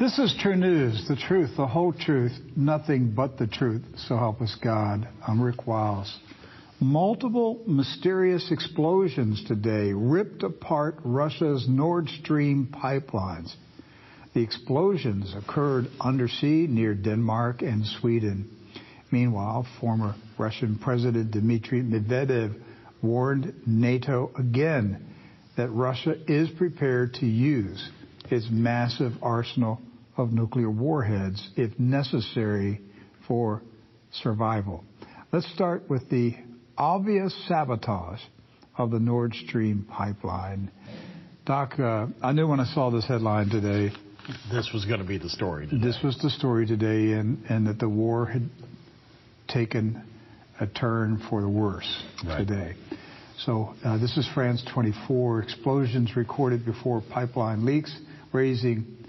This is TruNews, the truth, the whole truth, nothing but the truth. So help us God. I'm Rick Wiles. Multiple mysterious explosions today ripped apart Russia's Nord Stream pipelines. The explosions occurred undersea near Denmark and Sweden. Meanwhile, former Russian President Dmitry Medvedev warned NATO again that Russia is prepared to use its massive arsenal of nuclear warheads if necessary for survival. Let's start with the obvious sabotage of the Nord Stream pipeline. Doc, uh, I knew when I saw this headline today. This was going to be the story today. This was the story today, and, and that the war had taken a turn for the worse right. today. So uh, this is France 24. Explosions recorded before pipeline leaks, raising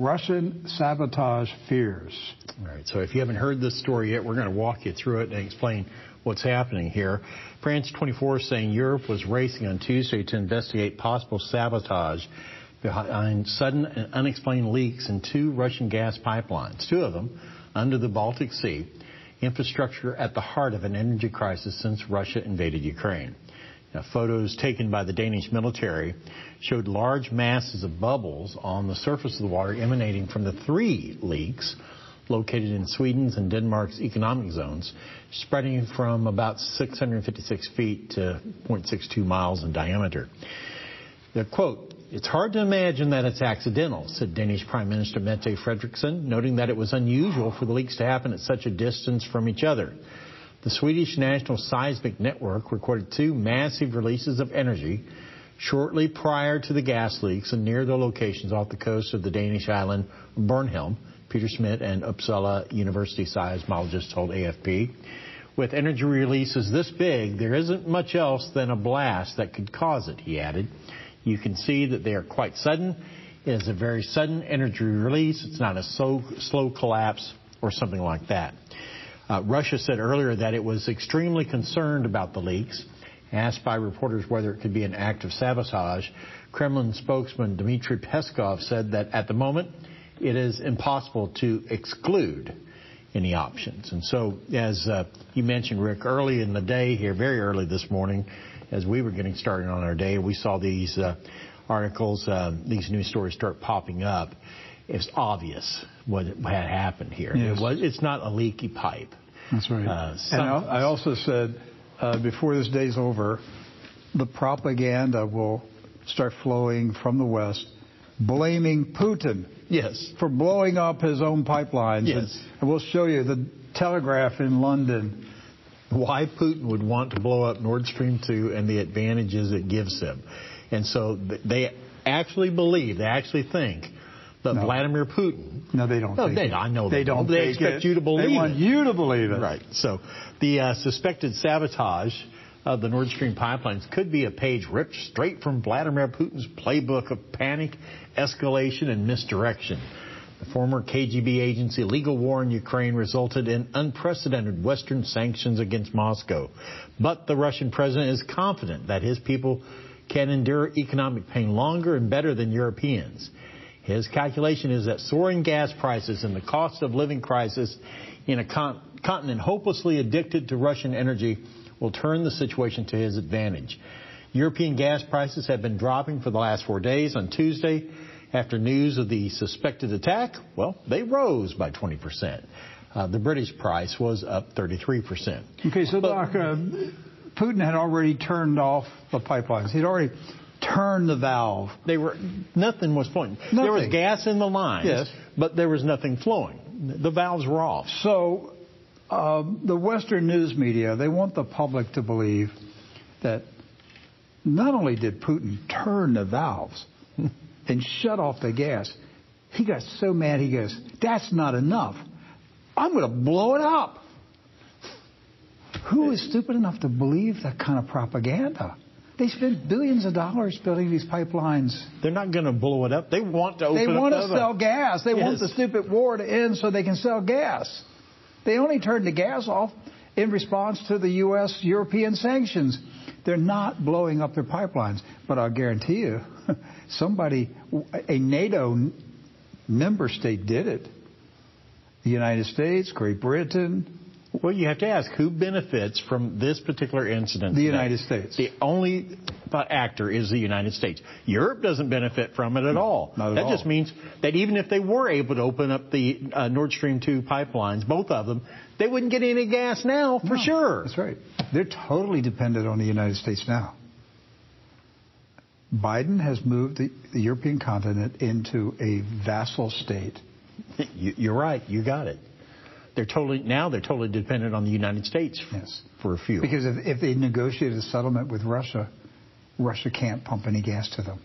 Russian sabotage fears. All right. So if you haven't heard this story yet, we're going to walk you through it and explain what's happening here. France 24 is saying Europe was racing on Tuesday to investigate possible sabotage behind sudden and unexplained leaks in two Russian gas pipelines, two of them under the Baltic Sea, infrastructure at the heart of an energy crisis since Russia invaded Ukraine. Now, photos taken by the Danish military showed large masses of bubbles on the surface of the water emanating from the three leaks located in Sweden's and Denmark's economic zones, spreading from about 656 feet to 0.62 miles in diameter. Quote, it's hard to imagine that it's accidental, said Danish Prime Minister Mette Frederiksen, noting that it was unusual for the leaks to happen at such a distance from each other. The Swedish National Seismic Network recorded two massive releases of energy shortly prior to the gas leaks and near the locations off the coast of the Danish island Bornholm, Peter Schmidt and Uppsala University seismologists told AFP. With energy releases this big, there isn't much else than a blast that could cause it, he added. You can see that they are quite sudden. It is a very sudden energy release. It's not a slow, slow collapse or something like that. Uh, Russia said earlier that it was extremely concerned about the leaks. Asked by reporters whether it could be an act of sabotage, Kremlin spokesman Dmitry Peskov said that at the moment it is impossible to exclude any options. And so, as uh, you mentioned, Rick, early in the day here, very early this morning, as we were getting started on our day, we saw these uh, articles, uh, these news stories start popping up it's obvious what had happened here. Yes. It was, it's not a leaky pipe. That's right. Uh, and I also said uh, before this day's over, the propaganda will start flowing from the West, blaming Putin. Yes. For blowing up his own pipelines. Yes. And, and we'll show you the Telegraph in London. Why Putin would want to blow up Nord Stream 2 and the advantages it gives him. And so they actually believe, they actually think but no. Vladimir Putin. No, they don't. No, they, I know they, they don't. They expect it. you to believe They want it. you to believe it. Right. So the uh, suspected sabotage of the Nord Stream pipelines could be a page ripped straight from Vladimir Putin's playbook of panic, escalation, and misdirection. The former KGB agency legal war in Ukraine resulted in unprecedented Western sanctions against Moscow. But the Russian president is confident that his people can endure economic pain longer and better than Europeans. His calculation is that soaring gas prices and the cost of living crisis in a con- continent hopelessly addicted to Russian energy will turn the situation to his advantage. European gas prices have been dropping for the last four days. On Tuesday, after news of the suspected attack, well, they rose by 20%. Uh, the British price was up 33%. Okay, so, but, Doc, uh, Putin had already turned off the pipelines. He'd already turn the valve. They were nothing was flowing. Nothing. There was gas in the lines, yes. but there was nothing flowing. The valves were off. So uh, the Western news media they want the public to believe that not only did Putin turn the valves and shut off the gas, he got so mad he goes, "That's not enough. I'm going to blow it up." Who is stupid enough to believe that kind of propaganda? They spend billions of dollars building these pipelines. They're not going to blow it up. They want to open They want to sell gas. They yes. want the stupid war to end so they can sell gas. They only turned the gas off in response to the U.S. European sanctions. They're not blowing up their pipelines. But I'll guarantee you, somebody, a NATO member state did it. The United States, Great Britain. Well, you have to ask who benefits from this particular incident. The today? United States. The only actor is the United States. Europe doesn't benefit from it at all. Not at that all. just means that even if they were able to open up the uh, Nord Stream 2 pipelines, both of them, they wouldn't get any gas now for No, sure. That's right. They're totally dependent on the United States now. Biden has moved the, the European continent into a vassal state. You're right. You got it. They're totally now. They're totally dependent on the United States Yes. for fuel. Because if, if they negotiated a settlement with Russia, Russia can't pump any gas to them.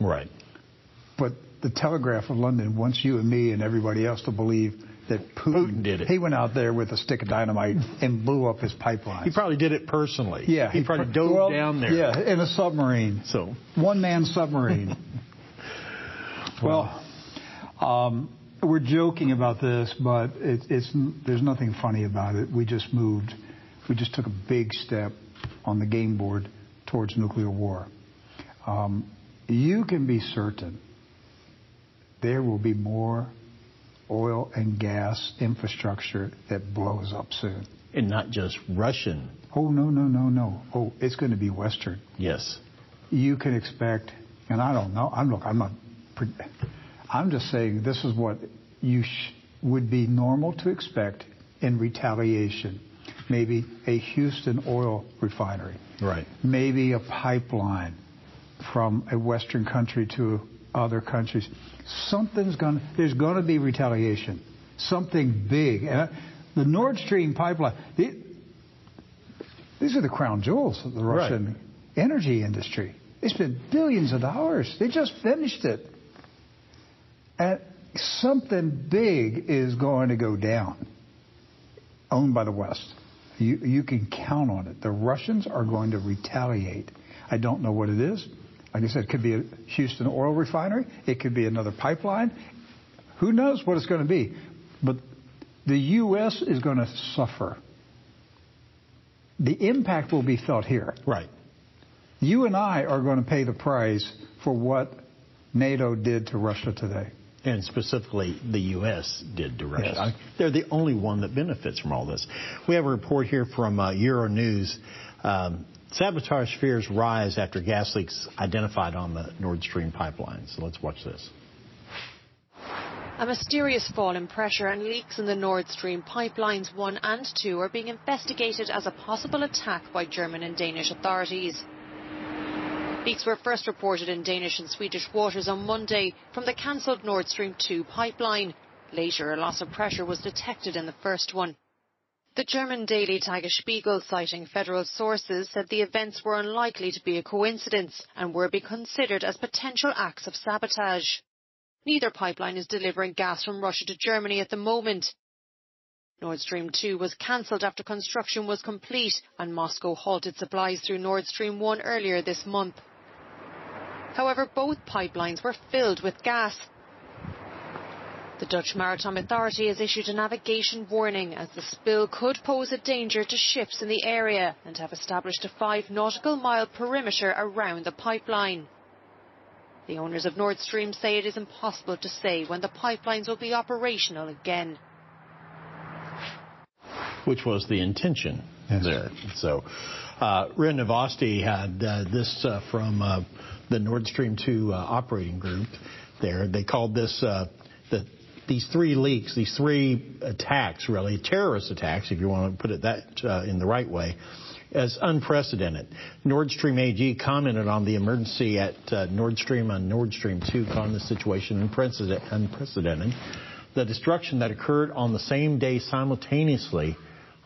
right. But the Telegraph of London wants you and me and everybody else to believe that Putin, Putin did it. He went out there with a stick of dynamite and blew up his pipeline. He probably did it personally. yeah, He, probably dove well, down there. Yeah, in a submarine. So One man submarine. well, um, we're joking about this, but it, it's there's nothing funny about it. We just moved, we just took a big step on the game board towards nuclear war. Um, you can be certain there will be more oil and gas infrastructure that blows up soon. and not just Russian. Oh no no no no! Oh, it's going to be Western. Yes. you can expect, and I don't know. I'm look. I'm not. I'm just saying this is what you sh- would be normal to expect in retaliation. Maybe a Houston oil refinery. Right. Maybe a pipeline from a Western country to other countries. Something's going. to There's going to be retaliation. Something big. And I- the Nord Stream pipeline. the- these are the crown jewels of the Right. Russian energy industry. They spent billions of dollars. They just finished it. And something big is going to go down, owned by the West. You, you can count on it. The Russians are going to retaliate. I don't know what it is. Like I said, it could be a Houston oil refinery. It could be another pipeline. Who knows what it's going to be? But the U.S. is going to suffer. The impact will be felt here. Right. You and I are going to pay the price for what NATO did to Russia today. And specifically, the U.S. did to Russia. Yes. I- They're the only one that benefits from all this. We have a report here from uh, Euronews. Um, sabotage fears rise after gas leaks identified on the Nord Stream pipeline. So let's watch this. A mysterious fall in pressure and leaks in the Nord Stream pipelines 1 and 2 are being investigated as a possible attack by German and Danish authorities. Leaks were first reported in Danish and Swedish waters on Monday from the cancelled Nord Stream 2 pipeline. Later, a loss of pressure was detected in the first one. The German daily Tagesspiegel, citing federal sources, said the events were unlikely to be a coincidence and were be considered as potential acts of sabotage. Neither pipeline is delivering gas from Russia to Germany at the moment. Nord Stream 2 was cancelled after construction was complete and Moscow halted supplies through Nord Stream 1 earlier this month. However, both pipelines were filled with gas. The Dutch Maritime Authority has issued a navigation warning as the spill could pose a danger to ships in the area and have established a five nautical mile perimeter around the pipeline. The owners of Nord Stream say it is impossible to say when the pipelines will be operational again. Which was the intention Yes. there. So, uh, Ria Novosti had uh, this uh, from uh, the Nord Stream 2 uh, operating group there. They called this uh, the these three leaks, these three attacks, really terrorist attacks, if you want to put it that uh, in the right way, as unprecedented. Nord Stream AG commented on the emergency at uh, Nord Stream on Nord Stream 2, calling the situation unprecedented. The destruction that occurred on the same day simultaneously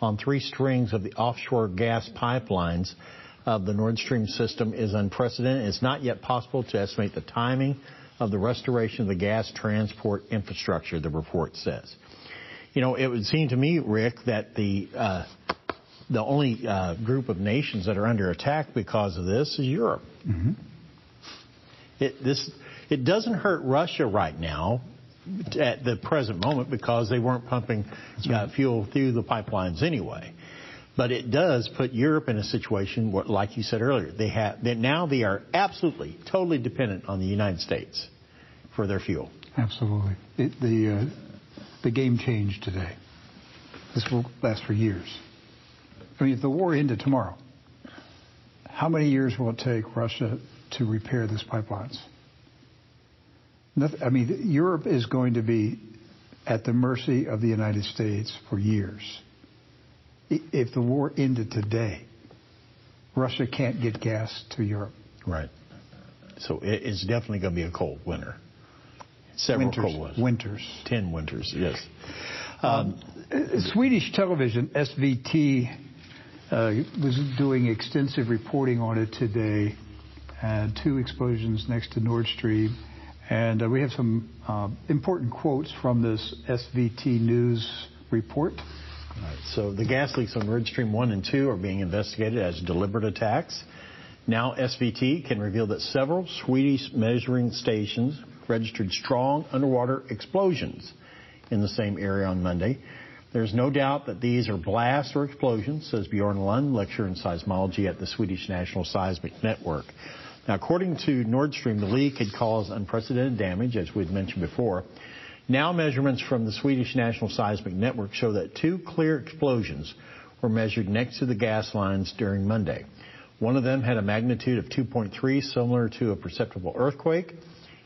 on three strings of the offshore gas pipelines of the Nord Stream system is unprecedented. It's not yet possible to estimate the timing of the restoration of the gas transport infrastructure, the report says. You know, it would seem to me, Rick, that the uh, the only uh, group of nations that are under attack because of this is Europe. It, this, it doesn't hurt Russia right now at the present moment because they weren't pumping uh, fuel through the pipelines anyway. But it does put Europe in a situation, where, like you said earlier, they have that now they are absolutely, totally dependent on the United States for their fuel. Absolutely. It, the, uh, the game changed today. This will last for years. I mean, if the war ended tomorrow, how many years will it take Russia to repair these pipelines? I mean, Europe is going to be at the mercy of the United States for years. If the war ended today, Russia can't get gas to Europe. Right. So it's definitely going to be a cold winter. Several winters, cold winters. Winters. Ten winters, yes. Um, Swedish television, SVT, uh, was doing extensive reporting on it today. and two explosions next to Nord Stream. And uh, we have some uh, important quotes from this SVT News report. So the gas leaks on Nord Stream 1 and 2 are being investigated as deliberate attacks. Now SVT can reveal that several Swedish measuring stations registered strong underwater explosions in the same area on Monday. There's no doubt that these are blasts or explosions, says Bjorn Lund, lecturer in seismology at the Swedish National Seismic Network. Now, according to Nord Stream, the leak had caused unprecedented damage, as we'd mentioned before. Now, measurements from the Swedish National Seismic Network show that two clear explosions were measured next to the gas lines during Monday. One of them had a magnitude of 2.3, similar to a perceptible earthquake,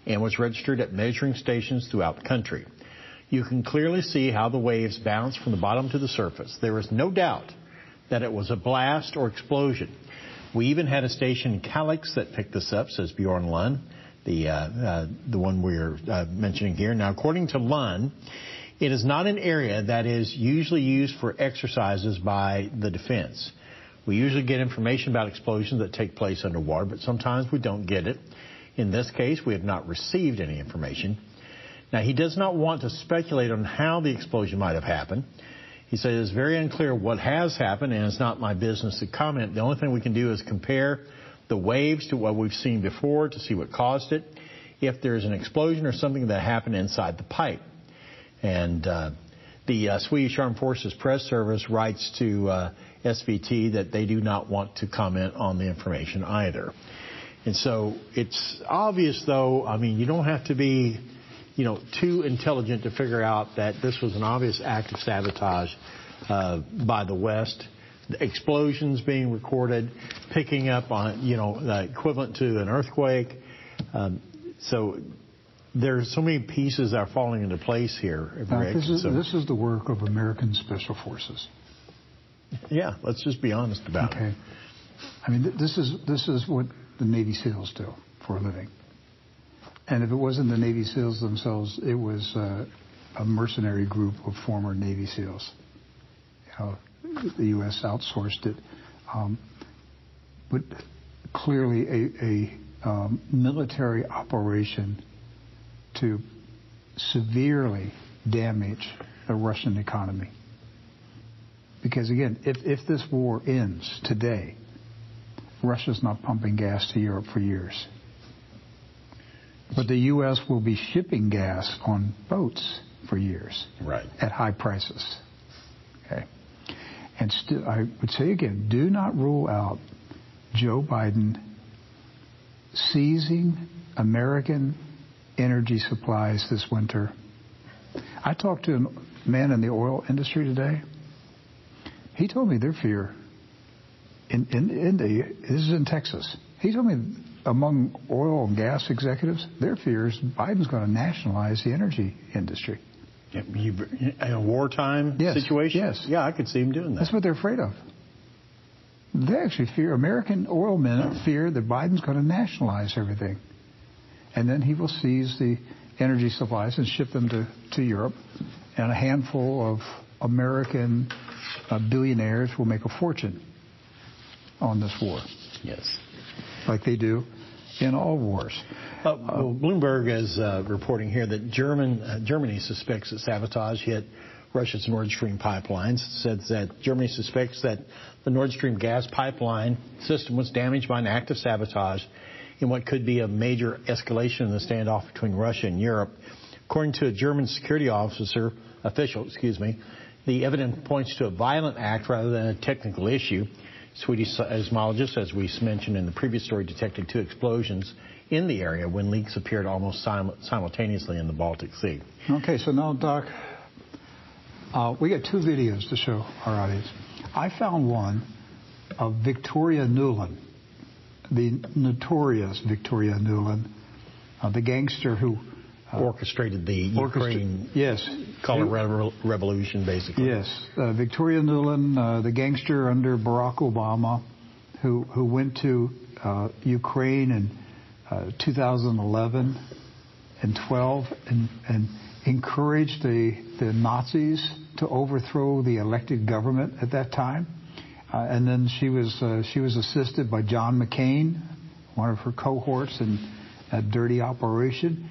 and was registered at measuring stations throughout the country. You can clearly see how the waves bounce from the bottom to the surface. There is no doubt that it was a blast or explosion. We even had a station in Kalix that picked this up, says Bjorn Lund, the, uh, uh, the one we're uh, mentioning here. Now, according to Lund, it is not an area that is usually used for exercises by the defense. We usually get information about explosions that take place underwater, but sometimes we don't get it. In this case, we have not received any information. Now, he does not want to speculate on how the explosion might have happened. He says it's very unclear what has happened, and it's not my business to comment. The only thing we can do is compare the waves to what we've seen before to see what caused it. If there's an explosion or something that happened inside the pipe. And uh, the uh, Swedish Armed Forces Press Service writes to uh, SVT that they do not want to comment on the information either. And so it's obvious, though, I mean, you don't have to be you know, too intelligent to figure out that this was an obvious act of sabotage uh, by the West. The explosions being recorded, picking up on, you know, equivalent to an earthquake. Um, so there's so many pieces that are falling into place here. This, is, so, this is the work of American Special Forces. Yeah, let's just be honest about okay. it. Okay. I mean, this is this is what the Navy SEALs do for a living. And if it wasn't the Navy SEALs themselves, it was uh, a mercenary group of former Navy SEALs. You know, the U.S. outsourced it. Um, but clearly a, a um, military operation to severely damage the Russian economy. Because again, if, if this war ends today, Russia's not pumping gas to Europe for years. But the U.S. will be shipping gas on boats for years. Right. At high prices. Okay. And still, I would say again, do not rule out Joe Biden seizing American energy supplies this winter. I talked to a man in the oil industry today. He told me their fear in, in, in the, this is in Texas. He told me among oil and gas executives, their fear is Biden's going to nationalize the energy industry. In a wartime yes, situation? Yes. Yeah, I could see him doing that. That's what they're afraid of. They actually fear, American oil men fear that Biden's going to nationalize everything. And then he will seize the energy supplies and ship them to, to Europe. And a handful of American uh, billionaires will make a fortune on this war. Yes. Like they do in all wars. Uh, well, Bloomberg is uh, reporting here that German, uh, Germany suspects that sabotage hit Russia's Nord Stream pipelines. Says that Germany suspects that the Nord Stream gas pipeline system was damaged by an act of sabotage in what could be a major escalation in the standoff between Russia and Europe. According to a German security officer, official, excuse me, the evidence points to a violent act rather than a technical issue. Swedish seismologists, as we mentioned in the previous story, detected two explosions in the area when leaks appeared almost simultaneously in the Baltic Sea. Okay, so now, Doc, uh, we got two videos to show our audience. I found one of Victoria Nuland, the notorious Victoria Nuland, uh, the gangster who orchestrated the Ukraine yes. color revolution, basically. Yes, uh, Victoria Nuland, uh, the gangster under Barack Obama, who who went to uh, Ukraine in uh, 2011 and 12 and, and encouraged the the Nazis to overthrow the elected government at that time. Uh, and then she was she was assisted by John McCain, one of her cohorts in a dirty operation.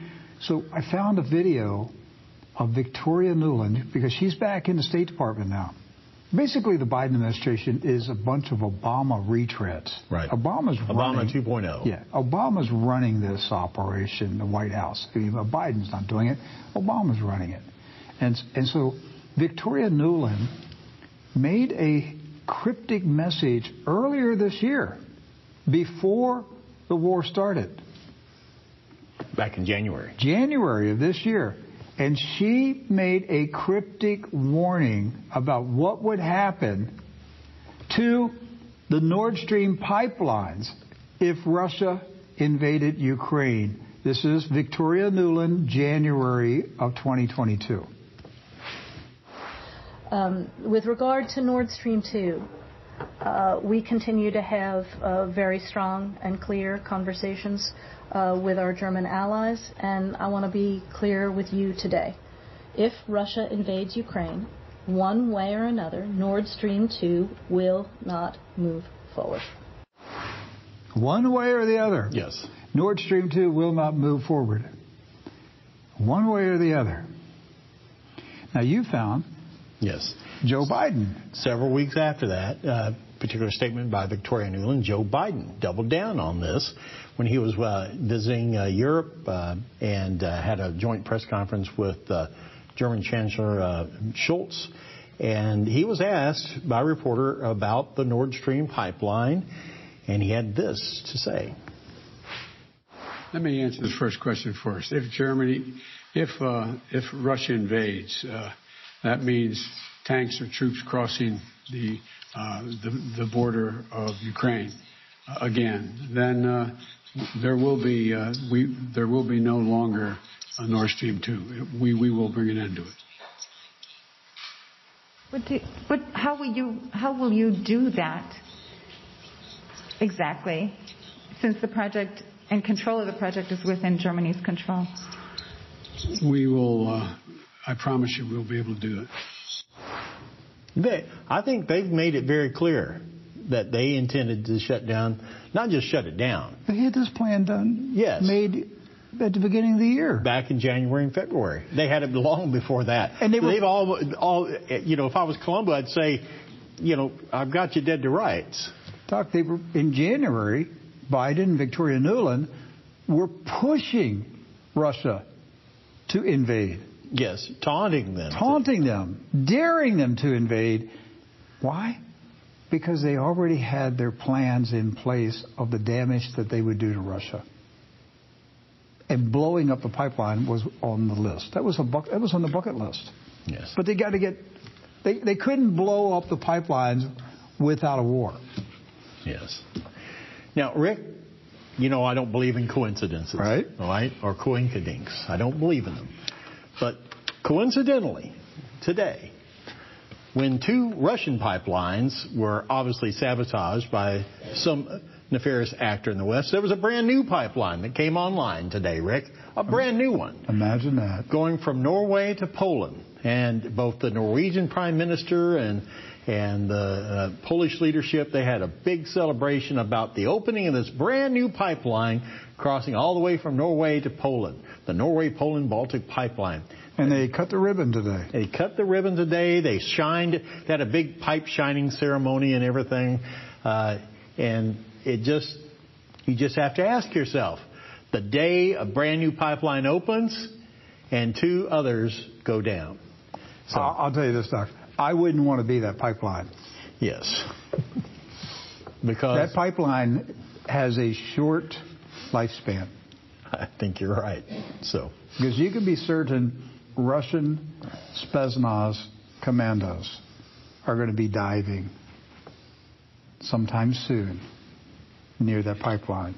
So I found a video of Victoria Nuland because she's back in the State Department now. Basically, the Biden administration is a bunch of Obama retreads. Right. Obama's Obama running, 2.0. Yeah. Obama's running this operation, the White House. I mean, Biden's not doing it. Obama's running it. And, and so Victoria Nuland made a cryptic message earlier this year before the war started back in January. January of this year. And she made a cryptic warning about what would happen to the Nord Stream pipelines if Russia invaded Ukraine. This is Victoria Nuland, January of 2022. Um, with regard to Nord Stream 2, uh, we continue to have uh, very strong and clear conversations uh, with our German allies, and I want to be clear with you today. If Russia invades Ukraine, one way or another, Nord Stream 2 will not move forward. One way or the other? Yes. Nord Stream 2 will not move forward. One way or the other. Now you found. Yes. Joe Biden. Several weeks after that, uh, particular statement by Victoria Nuland, Joe Biden doubled down on this when he was uh, visiting uh, Europe uh, and uh, had a joint press conference with uh, German Chancellor Scholz. And he was asked by a reporter about the Nord Stream pipeline, and he had this to say. Let me answer the first question first. If Germany, if if Russia invades, that means tanks or troops crossing the uh, the, the, border of Ukraine uh, again, then uh, there will be uh, we there will be no longer a Nord Stream 2. We we will bring an end to it. But, do, but how will you how will you do that exactly? Since the project and control of the project is within Germany's control. We will. Uh, I promise you, we'll be able to do it. They, I think they've made it very clear that they intended to shut down, not just shut it down. They had this plan done. Yes. Made at the beginning of the year. Back in January and February. They had it long before that. And they were, they've all, all, you know, if I was Columbo, I'd say, you know, I've got you dead to rights. Doc, they were, in January, Biden and Victoria Nuland were pushing Russia to invade. Yes, taunting them. Taunting them, daring them to invade. Why? Because they already had their plans in place of the damage that they would do to Russia. And blowing up the pipeline was on the list. That was a bu- that was on the bucket list. Yes. But they got to get they they couldn't blow up the pipelines without a war. Yes. Now, Rick, you know I don't believe in coincidences. Right. Right? Or coinkydinks. I don't believe in them. But coincidentally, today, when two Russian pipelines were obviously sabotaged by some nefarious actor in the West, there was a brand new pipeline that came online today, Rick. A brand new one. Imagine that. Going from Norway to Poland. And both the Norwegian Prime Minister and and the uh, Polish leadership, they had a big celebration about the opening of this brand new pipeline crossing all the way from Norway to Poland, the Norway-Poland Baltic pipeline. And they cut the ribbon today. They cut the ribbon today. They shined. They had a big pipe shining ceremony and everything. Uh, and it just, you just have to ask yourself, the day a brand new pipeline opens and two others go down. So I'll, I'll tell you this, Doc. I wouldn't want to be that pipeline. Yes. because that pipeline has a short lifespan. I think you're right. So because you can be certain Russian Spetsnaz commandos are going to be diving sometime soon near that pipeline.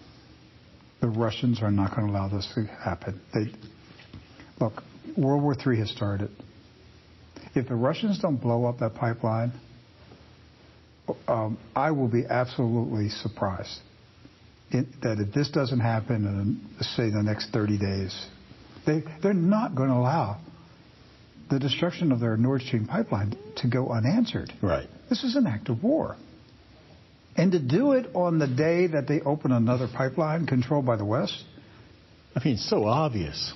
The Russians are not going to allow this to happen. They, look, World War III has started. If the Russians don't blow up that pipeline, um, I will be absolutely surprised it, that if this doesn't happen in, say, the next 30 days, they, they're not going to allow the destruction of their Nord Stream pipeline to go unanswered. Right. This is an act of war. And to do it on the day that they open another pipeline controlled by the West? I mean, it's so obvious.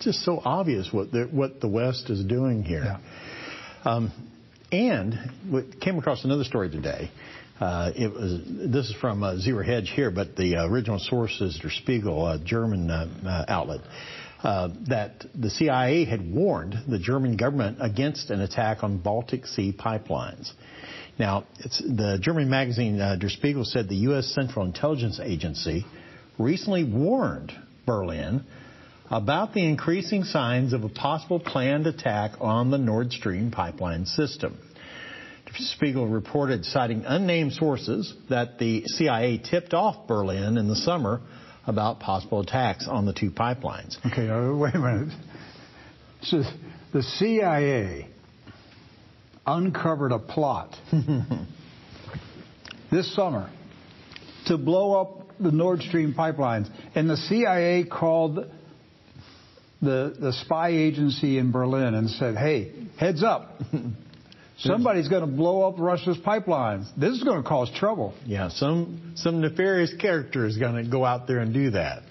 Just so obvious what the, what the West is doing here. Yeah. Um, and we came across another story today. Uh, it was this is from uh, Zero Hedge here, but the original source is Der Spiegel, a German uh, uh, outlet. Uh, that the CIA had warned the German government against an attack on Baltic Sea pipelines. Now, the German magazine Der Spiegel said the U.S. Central Intelligence Agency recently warned Berlin about the increasing signs of a possible planned attack on the Nord Stream pipeline system. Spiegel reported, citing unnamed sources, that the CIA tipped off Berlin in the summer about possible attacks on the two pipelines. Okay, uh, wait a minute. So the CIA uncovered a plot this summer to blow up the Nord Stream pipelines, and the CIA called the the spy agency in Berlin and said, "Hey, heads up." Somebody's going to blow up Russia's pipelines. This is going to cause trouble. Yeah, some some nefarious character is going to go out there and do that.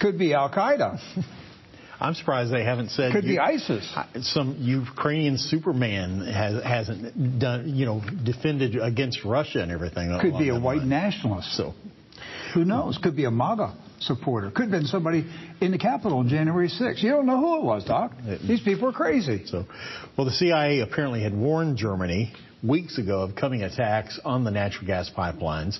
Could be Al Qaeda. I'm surprised they haven't said. Could you, be ISIS. Some Ukrainian Superman has, hasn't done, you know, defended against Russia and everything. Could be a white line. nationalist. So, who knows? Could be a MAGA supporter. Could have been somebody in the Capitol on January 6th. You don't know who it was, Doc. These people are crazy. So, well, the CIA apparently had warned Germany weeks ago of coming attacks on the natural gas pipelines.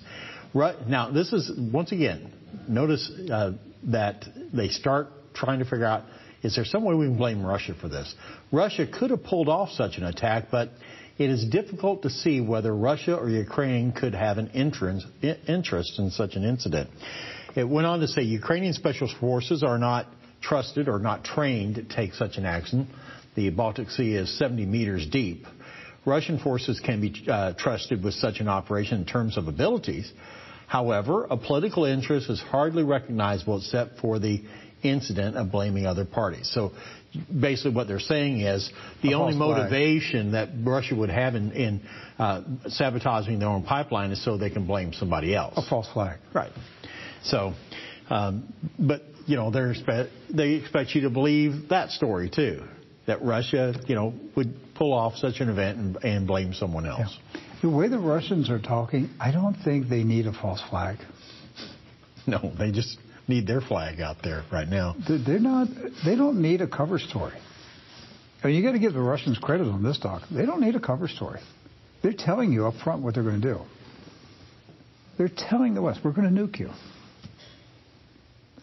Right, Now, this is, once again, notice uh, that they start trying to figure out is there some way we can blame Russia for this? Russia could have pulled off such an attack, but it is difficult to see whether Russia or Ukraine could have an interest in such an incident. It went on to say Ukrainian special forces are not trusted or not trained to take such an action. The Baltic Sea is 70 meters deep. Russian forces can be uh, trusted with such an operation in terms of abilities. However, a political interest is hardly recognizable except for the incident of blaming other parties. So basically what they're saying is the only motivation flag. that Russia would have in, in uh, sabotaging their own pipeline is so they can blame somebody else. A false flag. Right. So, um, but you know, they expect you to believe that story too, that Russia, you know, would pull off such an event and, and blame someone else. Yeah. The way the Russians are talking, I don't think they need a false flag. No, they just need their flag out there right now. They're not. They don't need a cover story. I mean, you got to give the Russians credit on this, doc. They don't need a cover story. They're telling you up front what they're going to do. They're telling the West, we're going to nuke you.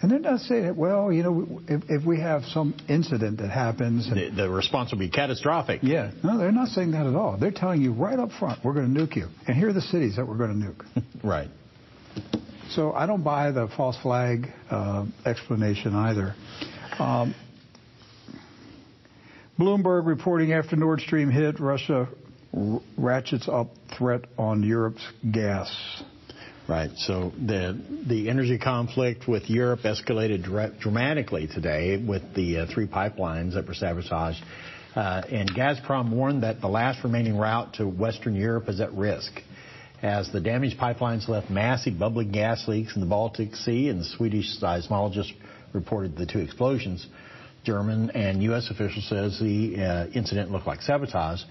And they're not saying, well, you know, if, if we have some incident that happens. The, the, response will be catastrophic. Yeah. No, they're not saying that at all. They're telling you right up front, we're going to nuke you. And here are the cities that we're going to nuke. right. So I don't buy the false flag uh, explanation either. Um, Bloomberg reporting after Nord Stream hit, Russia ratchets up threat on Europe's gas. Right. So the the energy conflict with Europe escalated dra- dramatically today with the uh, three pipelines that were sabotaged. Uh, and Gazprom warned that the last remaining route to Western Europe is at risk as the damaged pipelines left massive bubbling gas leaks in the Baltic Sea, and the Swedish seismologist reported the two explosions. German and U.S. officials says the uh, incident looked like sabotage.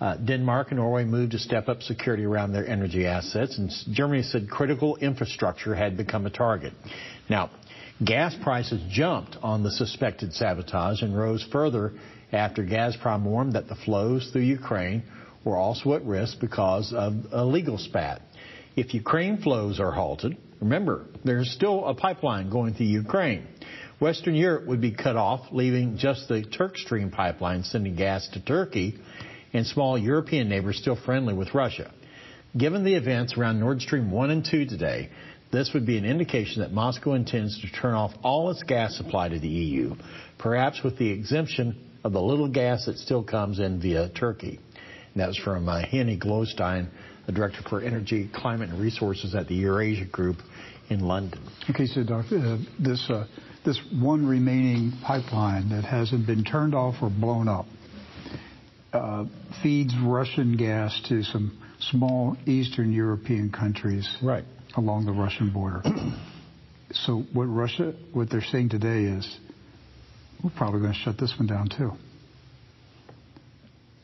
Uh, Denmark and Norway moved to step up security around their energy assets, and Germany said critical infrastructure had become a target. Now, gas prices jumped on the suspected sabotage and rose further after Gazprom warned that the flows through Ukraine were also at risk because of a legal spat. If Ukraine flows are halted, Remember, there's still a pipeline going through Ukraine. Western Europe would be cut off, leaving just the Turk Stream pipeline sending gas to Turkey and small European neighbors still friendly with Russia. Given the events around Nord Stream 1 and 2 today, this would be an indication that Moscow intends to turn off all its gas supply to the EU, perhaps with the exemption of the little gas that still comes in via Turkey. And that was from uh, Henning Gloystein, the Director for Energy, Climate and Resources at the Eurasia Group in London. Okay, so Doctor, uh, this uh, this one remaining pipeline that hasn't been turned off or blown up uh, feeds Russian gas to some small Eastern European countries right. along the Russian border. so what Russia, what they're saying today is, we're probably going to shut this one down too,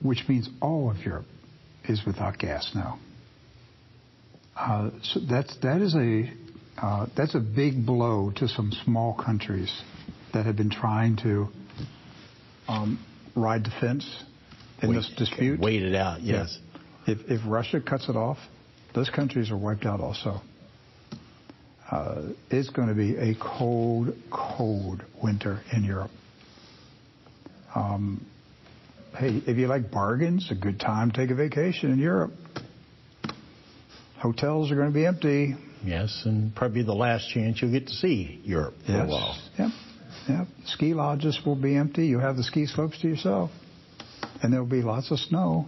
which means all of Europe is without gas now. Uh, so that's that is a uh, that's a big blow to some small countries that have been trying to um, ride the fence in Wait, this dispute. Wait it out, yes. Yeah. If, if Russia cuts it off, those countries are wiped out also. Uh, it's going to be a cold, cold winter in Europe. Um, hey, if you like bargains, a good time to take a vacation in Europe. Hotels are going to be empty. Yes, and probably the last chance you'll get to see Europe for yes. a while. Yep. Yep. Ski lodges will be empty. You'll have the ski slopes to yourself. And there'll be lots of snow.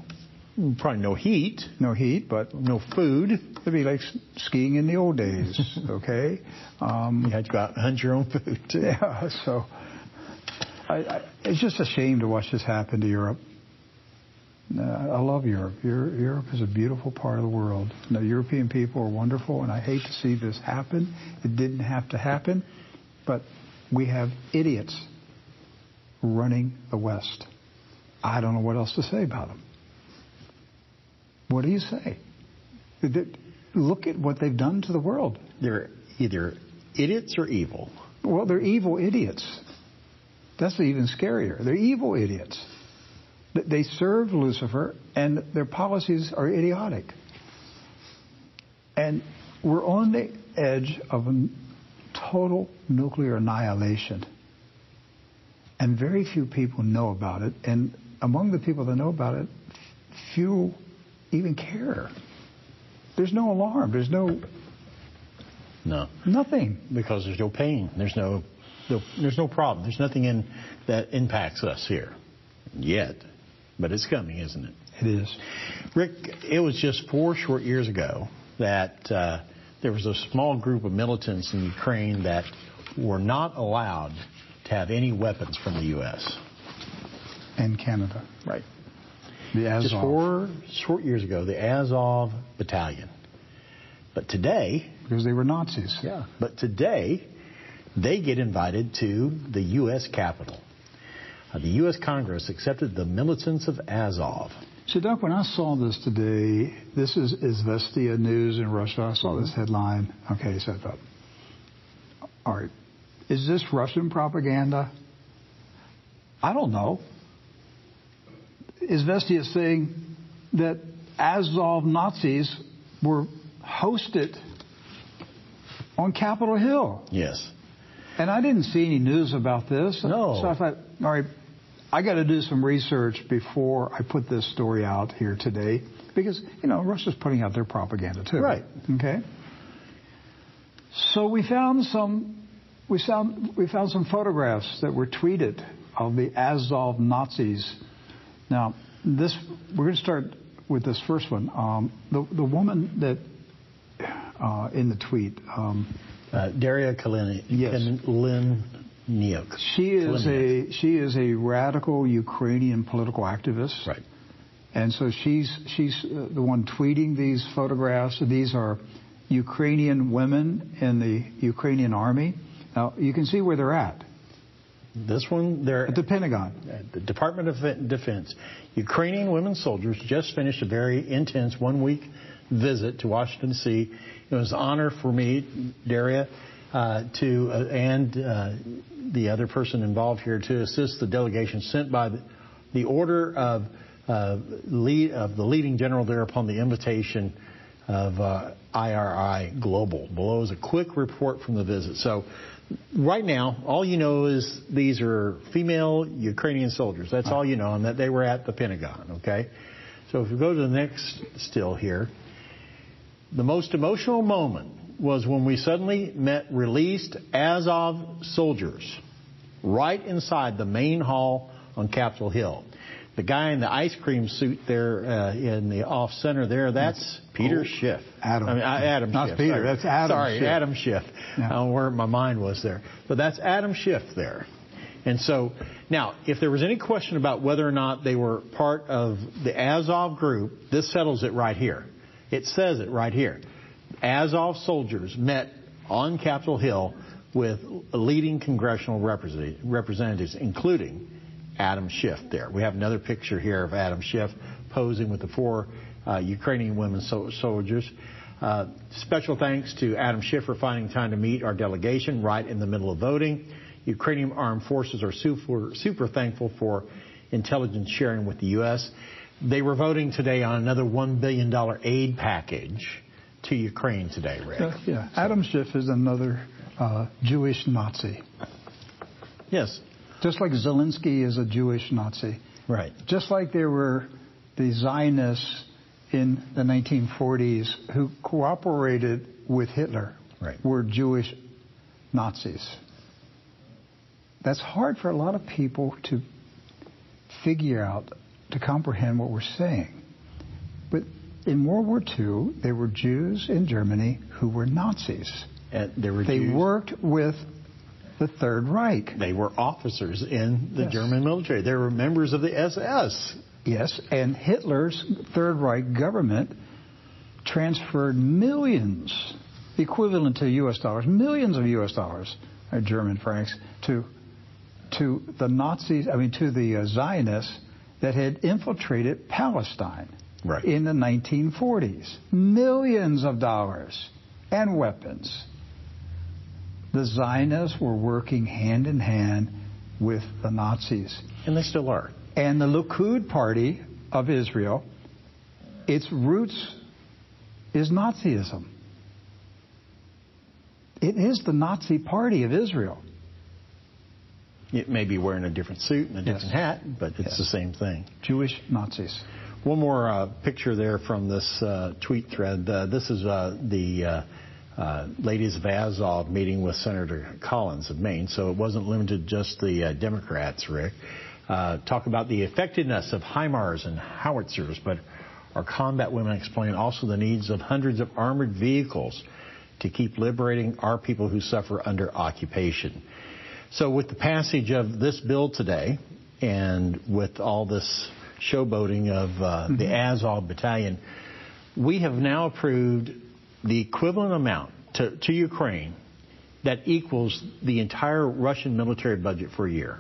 Probably no heat. No heat, but no food. It'd be like skiing in the old days, okay? Um, you had to go out and hunt your own food, too. Yeah, so I, it's just a shame to watch this happen to Europe. Uh, I love Europe. Europe is a beautiful part of the world. The European people are wonderful, and I hate to see this happen. It didn't have to happen, but we have idiots running the West. I don't know what else to say about them. What do you say? Look at what they've done to the world. They're either idiots or evil. Well, they're evil idiots. That's even scarier. They're evil idiots. They serve Lucifer, and their policies are idiotic. And we're on the edge of a total nuclear annihilation. And very few people know about it. And among the people that know about it, few even care. There's no alarm. There's no. No. Nothing. Because there's no pain. There's no, no there's no problem. There's nothing in that impacts us here yet. But it's coming, isn't it? It is. Rick, it was just four short years ago that uh, there was a small group of militants in Ukraine that were not allowed to have any weapons from the U.S. And Canada. Right. The Azov. Just four short years ago, the Azov Battalion. But today. Because they were Nazis. Yeah. But today, they get invited to the U.S. Capitol. Uh, the U.S. Congress accepted the militants of Azov. So, Doc, when I saw this today, this is Izvestia News in Russia. I saw this headline. Okay, so I thought, all right, is this Russian propaganda? I don't know. Izvestia is saying that Azov Nazis were hosted on Capitol Hill. Yes. And I didn't see any news about this. No. So I thought, all right, I got to do some research before I put this story out here today because, you know, Russia's putting out their propaganda too. Right. Okay. So we found some we found we found some photographs that were tweeted of the Azov Nazis. Now, this we're going to start with this first one. Um, the the woman that uh, in the tweet. Um, uh, Daria Kalin- yes. Kaleniuk. She is a she is a radical Ukrainian political activist. Right. And so she's she's uh, the one tweeting these photographs. These are Ukrainian women in the Ukrainian army. Now you can see where they're at. This one, they're at the Pentagon. At the Department of Defense. Ukrainian women soldiers just finished a very intense one-week visit to Washington D.C. It was an honor for me, Daria, uh, to uh, and uh, the other person involved here to assist the delegation sent by the, the order of uh, lead of the leading general there upon the invitation of uh, IRI Global. Below is a quick report from the visit. So right now, all you know is these are female Ukrainian soldiers. That's all you know, and that they were at the Pentagon, okay? So if we go to the next still here, the most emotional moment was when we suddenly met released Azov soldiers right inside the main hall on Capitol Hill. The guy in the ice cream suit there uh, in the off center there, that's Peter oh, Schiff. Adam. I mean, uh, Adam Not Schiff. Peter, sorry. that's Adam Sorry, Schiff. Adam Schiff. Yeah. I don't know where my mind was there. But that's Adam Schiff there. And so, now, if there was any question about whether or not they were part of the Azov group, this settles it right here. It says it right here. Azov soldiers met on Capitol Hill with leading congressional representatives, including Adam Schiff there. We have another picture here of Adam Schiff posing with the four uh, Ukrainian women so- soldiers. Uh, special thanks to Adam Schiff for finding time to meet our delegation right in the middle of voting. Ukrainian armed forces are super, super thankful for intelligence sharing with the U.S. They were voting today on another $1 billion aid package to Ukraine today, Rick. Uh, yeah, Adam Schiff is another uh, Jewish Nazi. Yes. Just like Zelensky is a Jewish Nazi. Right. Just like there were the Zionists in the 1940s who cooperated with Hitler right. were Jewish Nazis. That's hard for a lot of people to figure out, to comprehend what we're saying. But in World War II, there were Jews in Germany who were Nazis. And there were they Jews. worked with the Third Reich. They were officers in the Yes. German military. They were members of the SS. Yes, and Hitler's Third Reich government transferred millions, equivalent to U.S. dollars, millions of U.S. dollars, or German francs, to to the Nazis. I mean, to the uh, Zionists that had infiltrated Palestine Right. in the 1940s. Millions of dollars and weapons. The Zionists were working hand in hand with the Nazis. And they still are. And the Likud party of Israel, its roots is Nazism. It is the Nazi party of Israel. It may be wearing a different suit and a different Yes. hat, but it's Yes. the same thing. Jewish Nazis. One more uh, picture there from this uh, tweet thread. Uh, this is uh, the uh, uh, ladies of Azov meeting with Senator Collins of Maine, so it wasn't limited to just the uh, Democrats, Rick. Uh, talk about the effectiveness of HIMARS and howitzers, but our combat women explain also the needs of hundreds of armored vehicles to keep liberating our people who suffer under occupation. So with the passage of this bill today, and with all this showboating of uh, the Azov battalion, we have now approved the equivalent amount to, to Ukraine that equals the entire Russian military budget for a year.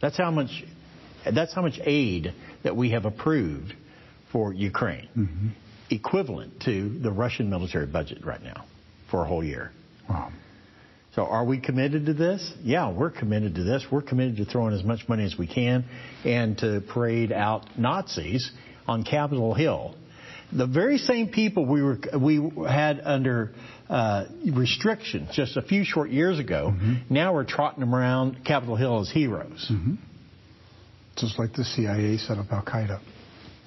That's how much. That's how much aid that we have approved for Ukraine, equivalent to the Russian military budget right now for a whole year. Wow. So are we committed to this? Yeah, we're committed to this. We're committed to throwing as much money as we can and to parade out Nazis on Capitol Hill. The very same people we were we had under uh, restrictions just a few short years ago, now we're trotting them around Capitol Hill as heroes. Just like the CIA set up Al Qaeda.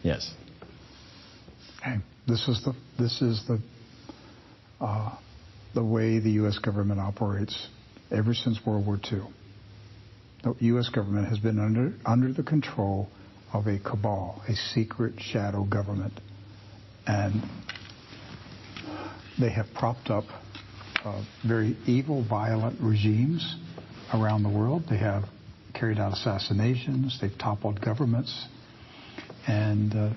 Yes. Hey, this is the this is the uh, the way the U.S. government operates ever since World War II. The U.S. government has been under under the control of a cabal, a secret shadow government, and they have propped up uh, very evil, violent regimes around the world. They have carried out assassinations. They've toppled governments, and uh,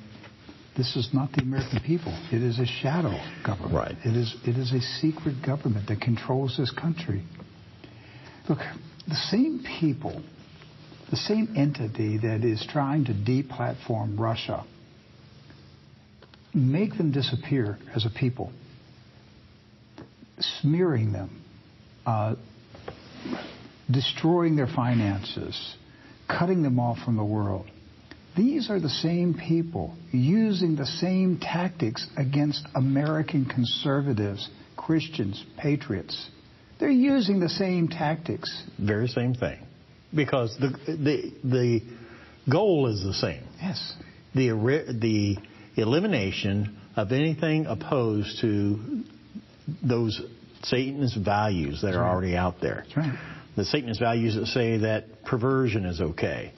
this is not the American people. It is a shadow government. Right. It is it is a secret government that controls this country. Look, the same people, the same entity that is trying to deplatform Russia, make them disappear as a people, smearing them, uh, destroying their finances, cutting them off from the world. These are the same people using the same tactics against American conservatives, Christians, patriots. They're using the same tactics. Very same thing. Because the, the, the goal is the same. Yes. The, the elimination of anything opposed to those Satanist values that are already out there. That's right. The Satanist values that say that perversion is okay,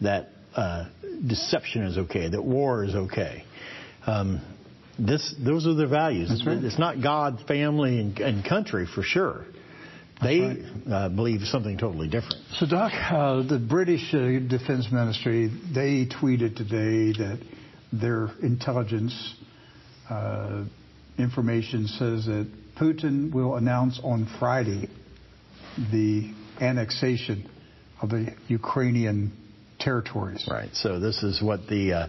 that uh, deception is okay, that war is okay. Um, this, those are their values. Right. It's not God, family, and, and country for sure. They right. uh, believe something totally different. So, Doc, uh, the British uh, Defense Ministry they tweeted today that their intelligence uh, information says that Putin will announce on Friday the annexation of the Ukrainian territories. Right. So this is what the uh,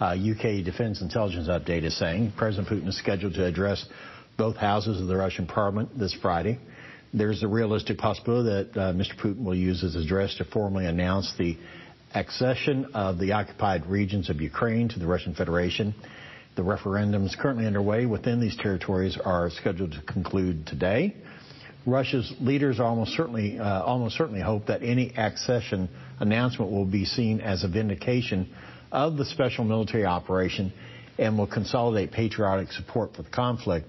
uh, UK Defense Intelligence Update is saying. President Putin is scheduled to address both houses of the Russian parliament this Friday. There's a realistic possibility that uh, Mr. Putin will use his address to formally announce the accession of the occupied regions of Ukraine to the Russian Federation. The referendums currently underway within these territories are scheduled to conclude today. Russia's leaders almost certainly, uh, almost certainly hope that any accession announcement will be seen as a vindication of the special military operation and will consolidate patriotic support for the conflict.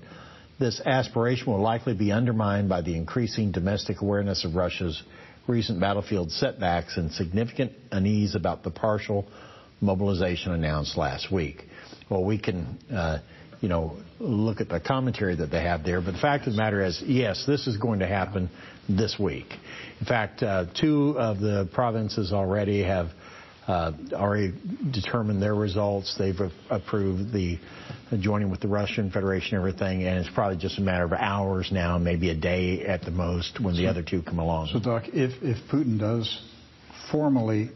This aspiration will likely be undermined by the increasing domestic awareness of Russia's recent battlefield setbacks and significant unease about the partial mobilization announced last week. Well, we can uh, you know, look at the commentary that they have there. But the fact of the matter is, yes, this is going to happen this week. In fact, uh, two of the provinces already have uh, already determined their results. They've approved the joining with the Russian Federation everything, and it's probably just a matter of hours now, maybe a day at the most, when the other two come along. So, Doc, if, if Putin does formally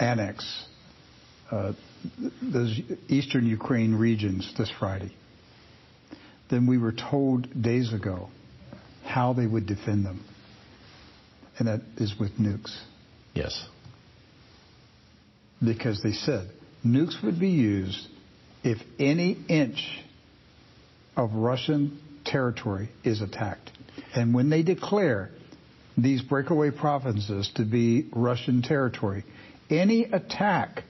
annex uh, those eastern Ukraine regions this Friday, then we were told days ago how they would defend them. And that is with nukes. Yes. Because they said nukes would be used if any inch of Russian territory is attacked. And when they declare these breakaway provinces to be Russian territory, any attack